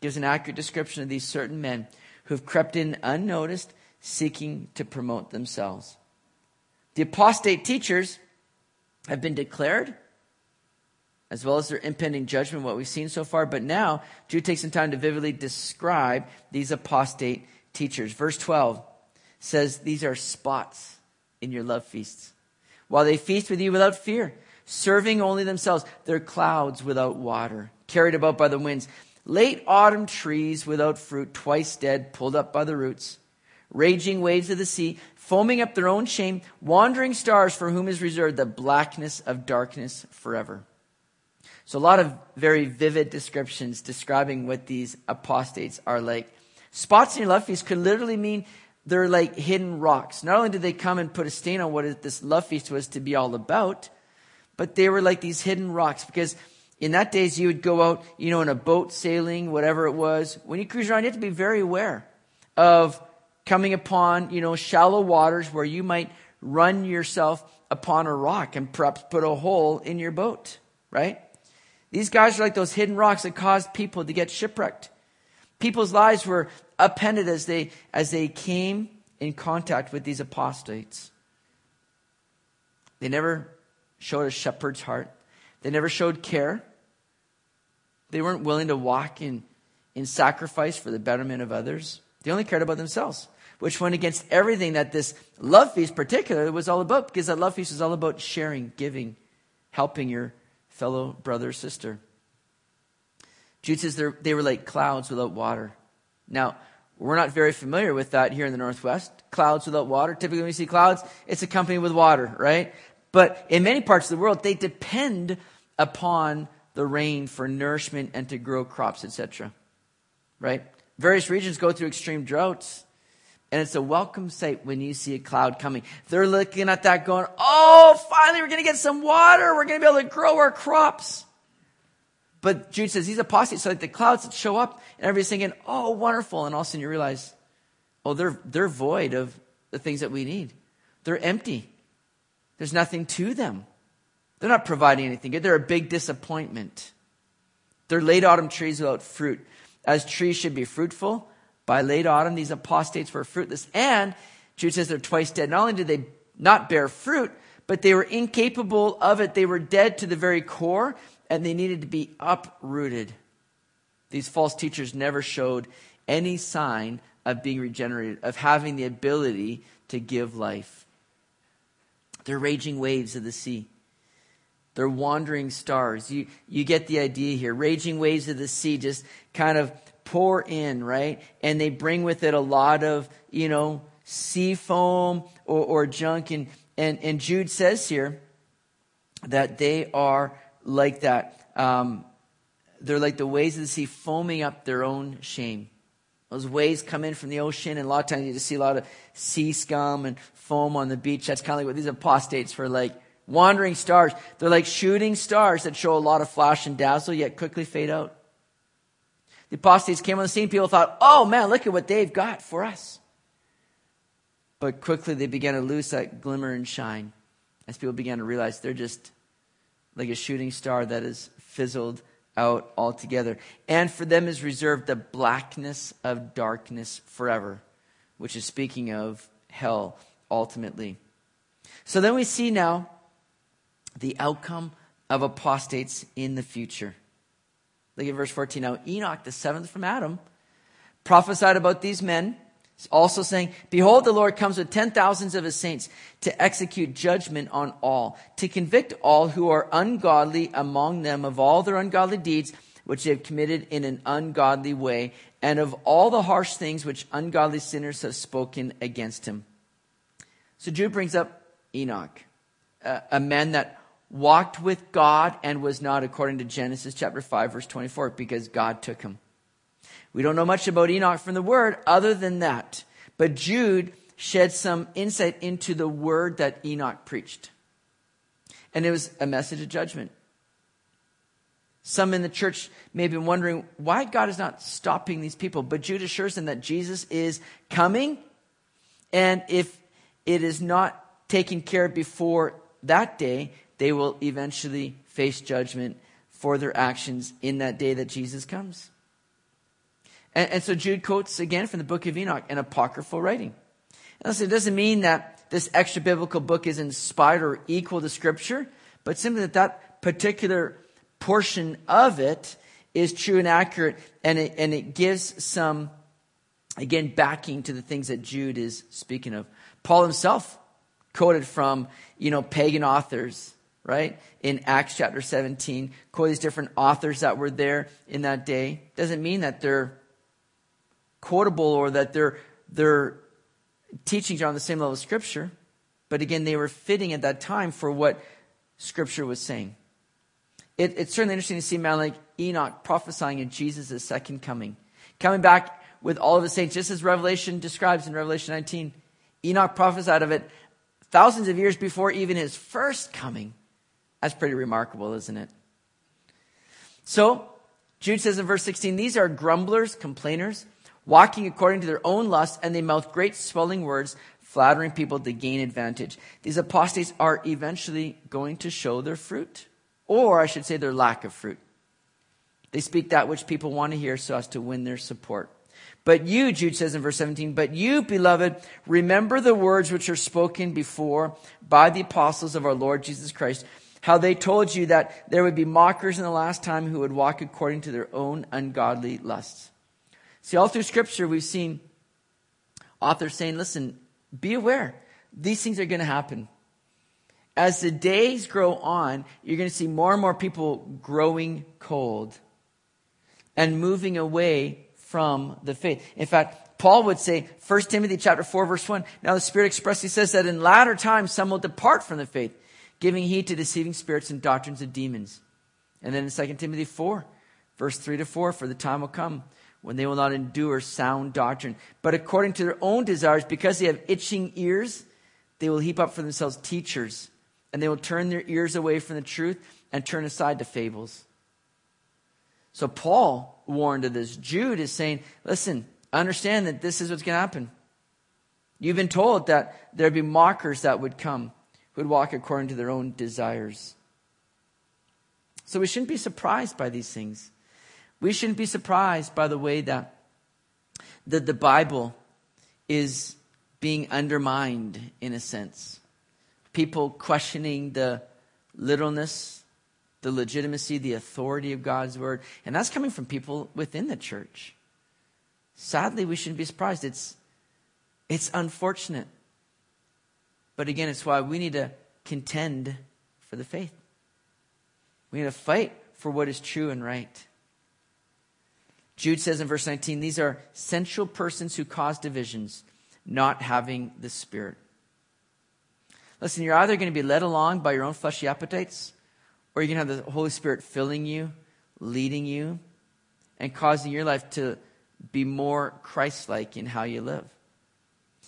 A: gives an accurate description of these certain men who have crept in unnoticed, seeking to promote themselves. The apostate teachers have been declared, as well as their impending judgment, what we've seen so far. But now, Jude takes some time to vividly describe these apostate teachers. Verse 12 says, These are spots in your love feasts. While they feast with you without fear, serving only themselves, they're clouds without water, carried about by the winds Late autumn trees without fruit, twice dead, pulled up by the roots. Raging waves of the sea, foaming up their own shame, wandering stars for whom is reserved the blackness of darkness forever. So, a lot of very vivid descriptions describing what these apostates are like. Spots in your love feast could literally mean they're like hidden rocks. Not only did they come and put a stain on what this love feast was to be all about, but they were like these hidden rocks because in that days, you would go out, you know, in a boat sailing, whatever it was. When you cruise around, you have to be very aware of coming upon, you know, shallow waters where you might run yourself upon a rock and perhaps put a hole in your boat, right? These guys are like those hidden rocks that caused people to get shipwrecked. People's lives were appended as they, as they came in contact with these apostates. They never showed a shepherd's heart. They never showed care. They weren't willing to walk in, in sacrifice for the betterment of others. They only cared about themselves, which went against everything that this love feast particularly was all about, because that love feast was all about sharing, giving, helping your fellow brother or sister. Jude says they were like clouds without water. Now, we're not very familiar with that here in the Northwest. Clouds without water. Typically, when we see clouds, it's accompanied with water, right? But in many parts of the world, they depend upon the rain for nourishment and to grow crops, etc. Right? Various regions go through extreme droughts. And it's a welcome sight when you see a cloud coming. They're looking at that going, oh, finally we're going to get some water. We're going to be able to grow our crops. But Jude says these apostates are like the clouds that show up and everybody's thinking, oh, wonderful. And all of a sudden you realize, oh, they're, they're void of the things that we need. They're empty. There's nothing to them. They're not providing anything good. They're a big disappointment. They're late autumn trees without fruit. As trees should be fruitful, by late autumn, these apostates were fruitless. And Jude says they're twice dead. Not only did they not bear fruit, but they were incapable of it. They were dead to the very core, and they needed to be uprooted. These false teachers never showed any sign of being regenerated, of having the ability to give life. They're raging waves of the sea. They're wandering stars. You, you get the idea here. Raging waves of the sea just kind of pour in, right? And they bring with it a lot of, you know, sea foam or, or junk. And, and, and Jude says here that they are like that. Um, they're like the waves of the sea foaming up their own shame. Those waves come in from the ocean, and a lot of times you just see a lot of sea scum and foam on the beach. That's kind of like what these apostates were like. Wandering stars. They're like shooting stars that show a lot of flash and dazzle, yet quickly fade out. The apostates came on the scene. People thought, oh man, look at what they've got for us. But quickly they began to lose that glimmer and shine as people began to realize they're just like a shooting star that is fizzled out altogether. And for them is reserved the blackness of darkness forever, which is speaking of hell ultimately. So then we see now the outcome of apostates in the future. Look at verse 14. Now, Enoch, the seventh from Adam, prophesied about these men, also saying, Behold, the Lord comes with ten thousands of his saints to execute judgment on all, to convict all who are ungodly among them of all their ungodly deeds which they have committed in an ungodly way, and of all the harsh things which ungodly sinners have spoken against him. So Jude brings up Enoch, a man that walked with God and was not, according to Genesis chapter 5, verse 24, because God took him. We don't know much about Enoch from the word other than that. But Jude shed some insight into the word that Enoch preached. And it was a message of judgment. Some in the church may have been wondering why God is not stopping these people, but Jude assures them that Jesus is coming, and if it is not taken care of before that day, they will eventually face judgment for their actions in that day that Jesus comes. And, and so Jude quotes again from the book of Enoch, an apocryphal writing. And listen, it doesn't mean that this extra biblical book is inspired or equal to Scripture, but simply that that particular portion of it is true and accurate, and it, and it gives some, again, backing to the things that Jude is speaking of. Paul himself quoted from, you know, pagan authors right? In Acts chapter 17, quote these different authors that were there in that day. Doesn't mean that they're quotable or that their their teachings are on the same level of Scripture. But again, they were fitting at that time for what Scripture was saying. It, it's certainly interesting to see man like Enoch prophesying in Jesus' second coming. Coming back with all of his saints, just as Revelation describes in Revelation 19. Enoch prophesied of it thousands of years before even his first coming. That's pretty remarkable, isn't it? So, Jude says in verse 16, these are grumblers, complainers, walking according to their own lust, and they mouth great swelling words, flattering people to gain advantage. These apostates are eventually going to show their fruit, or I should say their lack of fruit. They speak that which people want to hear so as to win their support. But you, Jude says in verse 17, but you, beloved, remember the words which are spoken before by the apostles of our Lord Jesus Christ how they told you that there would be mockers in the last time who would walk according to their own ungodly lusts. See, all through Scripture, we've seen authors saying, listen, be aware. These things are going to happen. As the days grow on, you're going to see more and more people growing cold and moving away from the faith. In fact, Paul would say, 1 Timothy chapter 4 verse 1, now the Spirit expressly says that in latter times some will depart from the faith giving heed to deceiving spirits and doctrines of demons. And then in 2 Timothy 4, verse 3 to 4, for the time will come when they will not endure sound doctrine, but according to their own desires, because they have itching ears, they will heap up for themselves teachers, and they will turn their ears away from the truth and turn aside to fables. So Paul warned of this. Jude is saying, listen, understand that this is what's going to happen. You've been told that there'd be mockers that would come would walk according to their own desires. So we shouldn't be surprised by these things. We shouldn't be surprised by the way that the, the Bible is being undermined in a sense. People questioning the literalness, the legitimacy, the authority of God's word. And that's coming from people within the church. Sadly, we shouldn't be surprised. It's, it's unfortunate. But again, it's why we need to contend for the faith. We need to fight for what is true and right. Jude says in verse 19, these are sensual persons who cause divisions, not having the Spirit. Listen, you're either going to be led along by your own fleshy appetites, or you're going to have the Holy Spirit filling you, leading you, and causing your life to be more Christ like in how you live.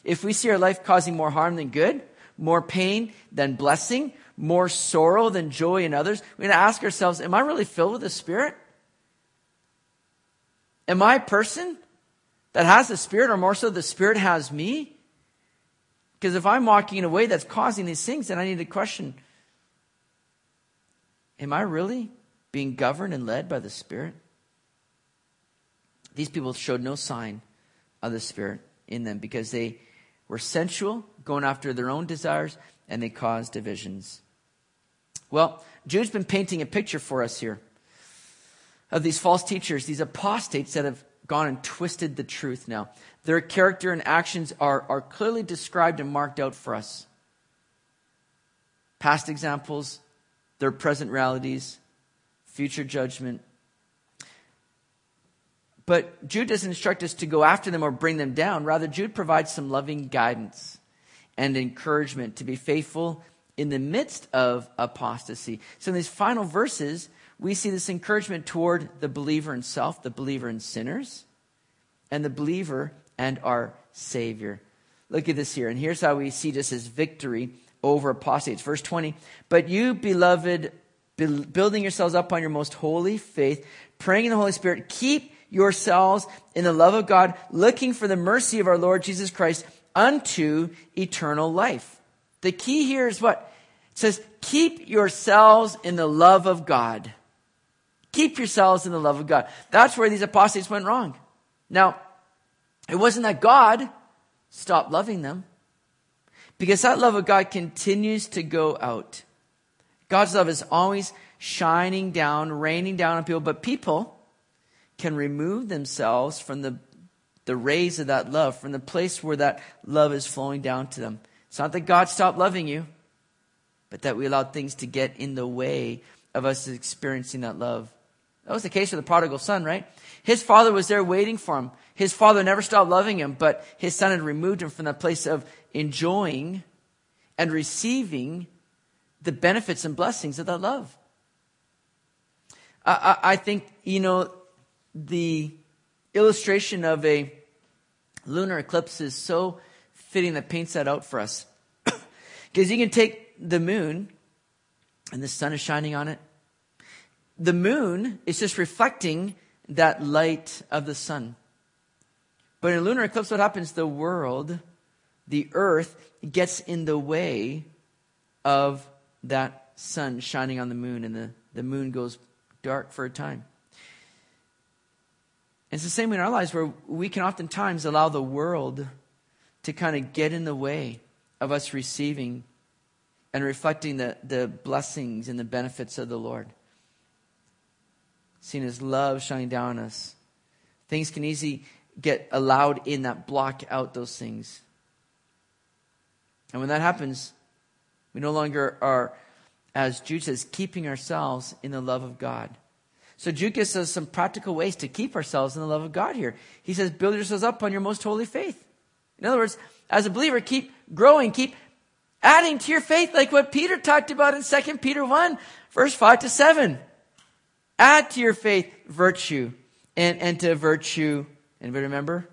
A: If we see our life causing more harm than good, more pain than blessing, more sorrow than joy in others, we're going to ask ourselves, Am I really filled with the Spirit? Am I a person that has the Spirit, or more so, the Spirit has me? Because if I'm walking in a way that's causing these things, then I need to question Am I really being governed and led by the Spirit? These people showed no sign of the Spirit in them because they were sensual, going after their own desires, and they caused divisions. Well, Jude's been painting a picture for us here of these false teachers, these apostates that have gone and twisted the truth now. Their character and actions are, are clearly described and marked out for us. Past examples, their present realities, future judgment. But Jude doesn't instruct us to go after them or bring them down. Rather, Jude provides some loving guidance and encouragement to be faithful in the midst of apostasy. So, in these final verses, we see this encouragement toward the believer in self, the believer in sinners, and the believer and our Savior. Look at this here. And here's how we see this as victory over apostates. Verse 20. But you, beloved, building yourselves up on your most holy faith, praying in the Holy Spirit, keep yourselves in the love of God, looking for the mercy of our Lord Jesus Christ unto eternal life. The key here is what? It says, keep yourselves in the love of God. Keep yourselves in the love of God. That's where these apostates went wrong. Now, it wasn't that God stopped loving them, because that love of God continues to go out. God's love is always shining down, raining down on people, but people can remove themselves from the, the rays of that love, from the place where that love is flowing down to them. It's not that God stopped loving you, but that we allowed things to get in the way of us experiencing that love. That was the case with the prodigal son, right? His father was there waiting for him. His father never stopped loving him, but his son had removed him from the place of enjoying and receiving the benefits and blessings of that love. I, I, I think, you know, the illustration of a lunar eclipse is so fitting that paints that out for us. Because you can take the moon and the sun is shining on it the moon is just reflecting that light of the sun. But in a lunar eclipse, what happens? The world, the earth, gets in the way of that sun shining on the moon, and the, the moon goes dark for a time. It's the same in our lives where we can oftentimes allow the world to kind of get in the way of us receiving and reflecting the, the blessings and the benefits of the Lord seeing His love shining down on us. Things can easily get allowed in that block out those things. And when that happens, we no longer are, as Jude says, keeping ourselves in the love of God. So Jude gives us some practical ways to keep ourselves in the love of God here. He says, build yourselves up on your most holy faith. In other words, as a believer, keep growing, keep adding to your faith, like what Peter talked about in 2 Peter 1, verse 5 to 7. Add to your faith virtue, and, and to virtue, anybody remember?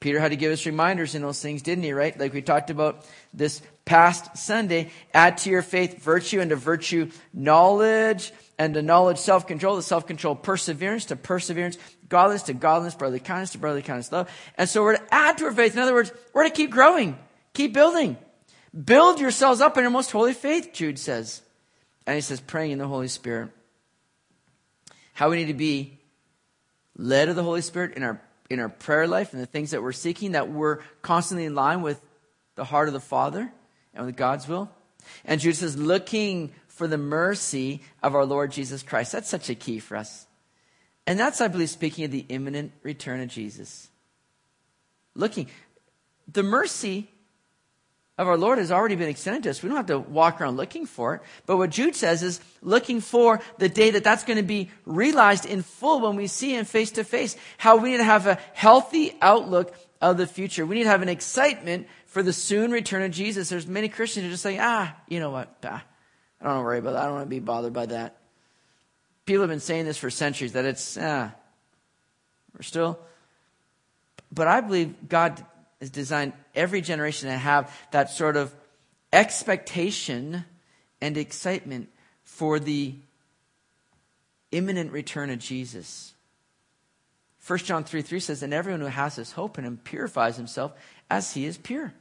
A: Peter had to give us reminders in those things, didn't he, right? Like we talked about this past Sunday. Add to your faith virtue, and to virtue knowledge, and to knowledge self-control, to self-control perseverance, to perseverance godliness, to godliness, brotherly kindness, to brotherly kindness, love. And so we're to add to our faith. In other words, we're to keep growing, keep building. Build yourselves up in your most holy faith, Jude says. And he says, praying in the Holy Spirit. how we need to be led of the Holy Spirit in our in our prayer life and the things that we're seeking, that we're constantly in line with the heart of the Father and with God's will. And Jude says, looking for the mercy of our Lord Jesus Christ. That's such a key for us. And that's, I believe, speaking of the imminent return of Jesus. Looking, the mercy of our Lord has already been extended to us. We don't have to walk around looking for it. But what Jude says is looking for the day that that's going to be realized in full when we see Him face to face. How we need to have a healthy outlook of the future. We need to have an excitement for the soon return of Jesus. There's many Christians who are just say, ah, you know what? Ah, I don't want to worry about that. I don't want to be bothered by that. People have been saying this for centuries that it's, ah, we're still. But I believe God has designed every generation to have that sort of expectation and excitement for the imminent return of Jesus. 1 John 3 3 says, And everyone who has this hope in him purifies himself as he is pure.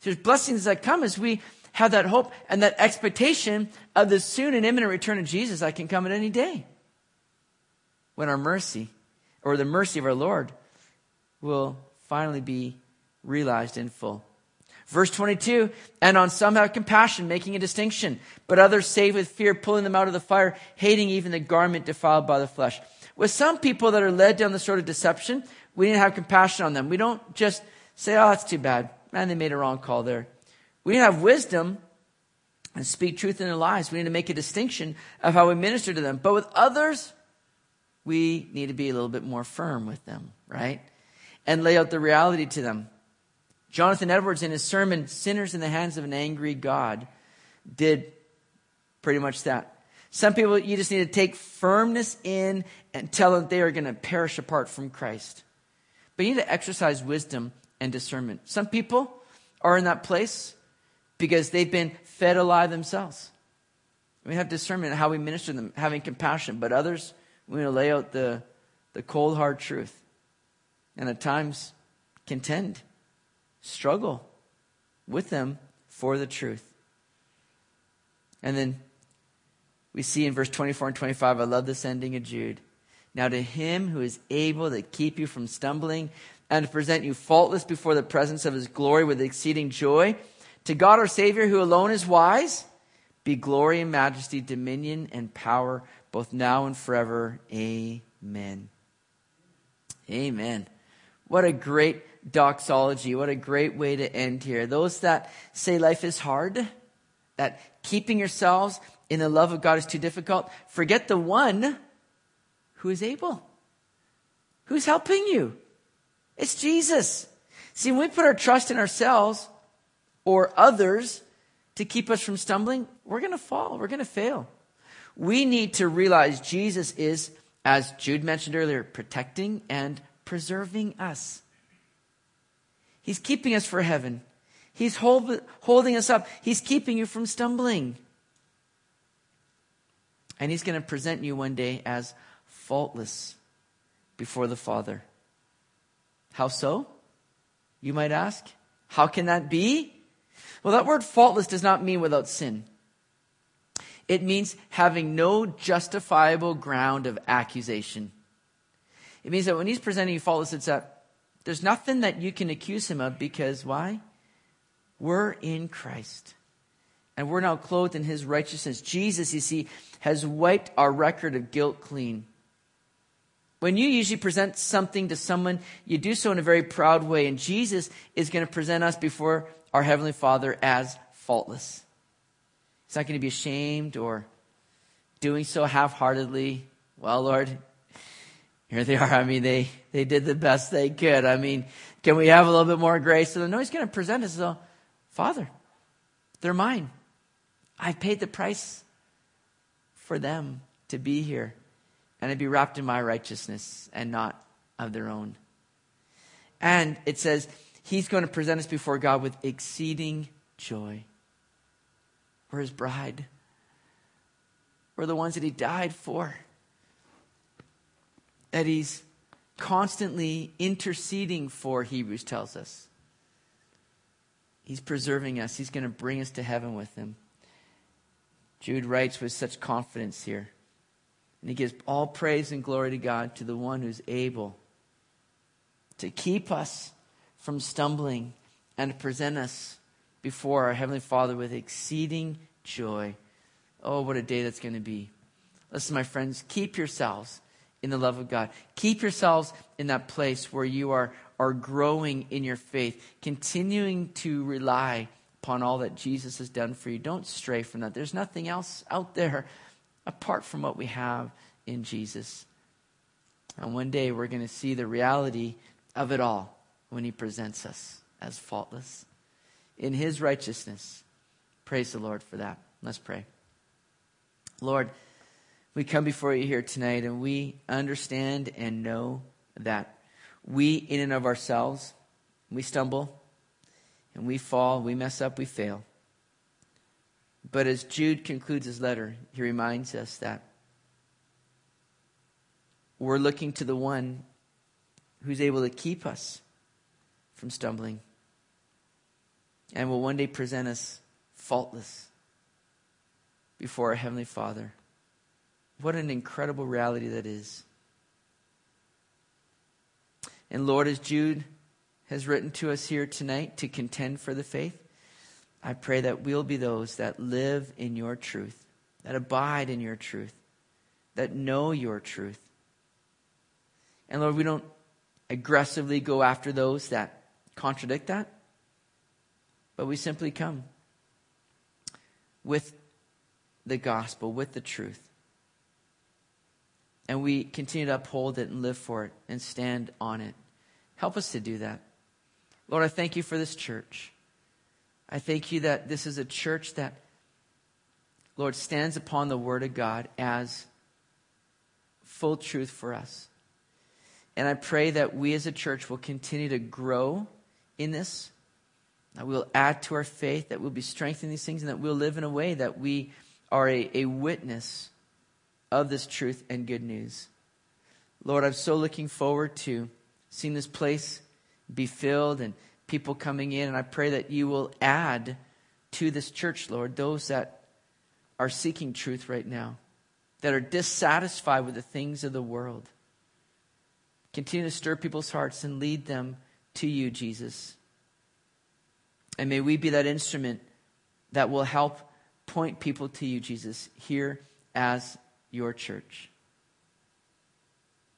A: So There's blessings that come as we have that hope and that expectation of the soon and imminent return of Jesus that can come at any day. When our mercy, or the mercy of our Lord, will finally be realized in full. Verse 22, and on some have compassion, making a distinction, but others save with fear, pulling them out of the fire, hating even the garment defiled by the flesh. With some people that are led down the sort of deception, we need to have compassion on them. We don't just say, oh, that's too bad. Man, they made a wrong call there. We need to have wisdom and speak truth in their lives. We need to make a distinction of how we minister to them. But with others, we need to be a little bit more firm with them, right? and lay out the reality to them. Jonathan Edwards, in his sermon, Sinners in the Hands of an Angry God, did pretty much that. Some people, you just need to take firmness in and tell them they are going to perish apart from Christ. But you need to exercise wisdom and discernment. Some people are in that place because they've been fed alive themselves. We have discernment in how we minister to them, having compassion. But others, we lay out the, the cold, hard truth and at times contend, struggle with them for the truth. And then we see in verse 24 and 25, I love this ending of Jude. Now to him who is able to keep you from stumbling and to present you faultless before the presence of his glory with exceeding joy, to God our Savior who alone is wise, be glory and majesty, dominion and power, both now and forever. Amen. Amen. What a great doxology. What a great way to end here. Those that say life is hard, that keeping yourselves in the love of God is too difficult, forget the one who is able. Who's helping you? It's Jesus. See, when we put our trust in ourselves or others to keep us from stumbling, we're going to fall. We're going to fail. We need to realize Jesus is, as Jude mentioned earlier, protecting and preserving us. He's keeping us for heaven. He's hold, holding us up. He's keeping you from stumbling. And He's going to present you one day as faultless before the Father. How so? You might ask. How can that be? Well, that word faultless does not mean without sin. It means having no justifiable ground of accusation. It means that when he's presenting you faultless, it's that there's nothing that you can accuse him of because why? We're in Christ. And we're now clothed in his righteousness. Jesus, you see, has wiped our record of guilt clean. When you usually present something to someone, you do so in a very proud way. And Jesus is going to present us before our Heavenly Father as faultless. He's not going to be ashamed or doing so half heartedly. Well, Lord, here they are. I mean, they, they did the best they could. I mean, can we have a little bit more grace? So no, he's going to present us as a father. They're mine. I've paid the price for them to be here and to be wrapped in my righteousness and not of their own. And it says, He's going to present us before God with exceeding joy. We're His bride. We're the ones that He died for that he's constantly interceding for, Hebrews tells us. He's preserving us, he's going to bring us to heaven with him. Jude writes with such confidence here. And he gives all praise and glory to God, to the one who's able to keep us from stumbling and present us before our Heavenly Father with exceeding joy. Oh, what a day that's going to be. Listen, my friends, keep yourselves in the love of God. Keep yourselves in that place where you are, are growing in your faith, continuing to rely upon all that Jesus has done for you. Don't stray from that. There's nothing else out there apart from what we have in Jesus. And one day we're going to see the reality of it all when he presents us as faultless in his righteousness. Praise the Lord for that. Let's pray. Lord, we come before you here tonight and we understand and know that we, in and of ourselves, we stumble and we fall, we mess up, we fail. But as Jude concludes his letter, he reminds us that we're looking to the one who's able to keep us from stumbling and will one day present us faultless before our Heavenly Father. What an incredible reality that is. And Lord, as Jude has written to us here tonight to contend for the faith, I pray that we'll be those that live in your truth, that abide in your truth, that know your truth. And Lord, we don't aggressively go after those that contradict that, but we simply come with the gospel, with the truth. And we continue to uphold it and live for it and stand on it. Help us to do that. Lord, I thank you for this church. I thank you that this is a church that, Lord, stands upon the Word of God as full truth for us. And I pray that we as a church will continue to grow in this, that we'll add to our faith, that we'll be strengthened in these things, and that we'll live in a way that we are a, a witness of this truth and good news. Lord, I'm so looking forward to seeing this place be filled and people coming in. And I pray that you will add to this church, Lord, those that are seeking truth right now, that are dissatisfied with the things of the world. Continue to stir people's hearts and lead them to you, Jesus. And may we be that instrument that will help point people to you, Jesus, here as your church.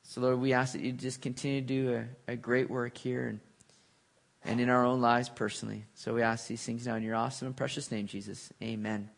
A: So, Lord, we ask that you just continue to do a, a great work here and, and in our own lives personally. So we ask these things now in your awesome and precious name, Jesus. Amen.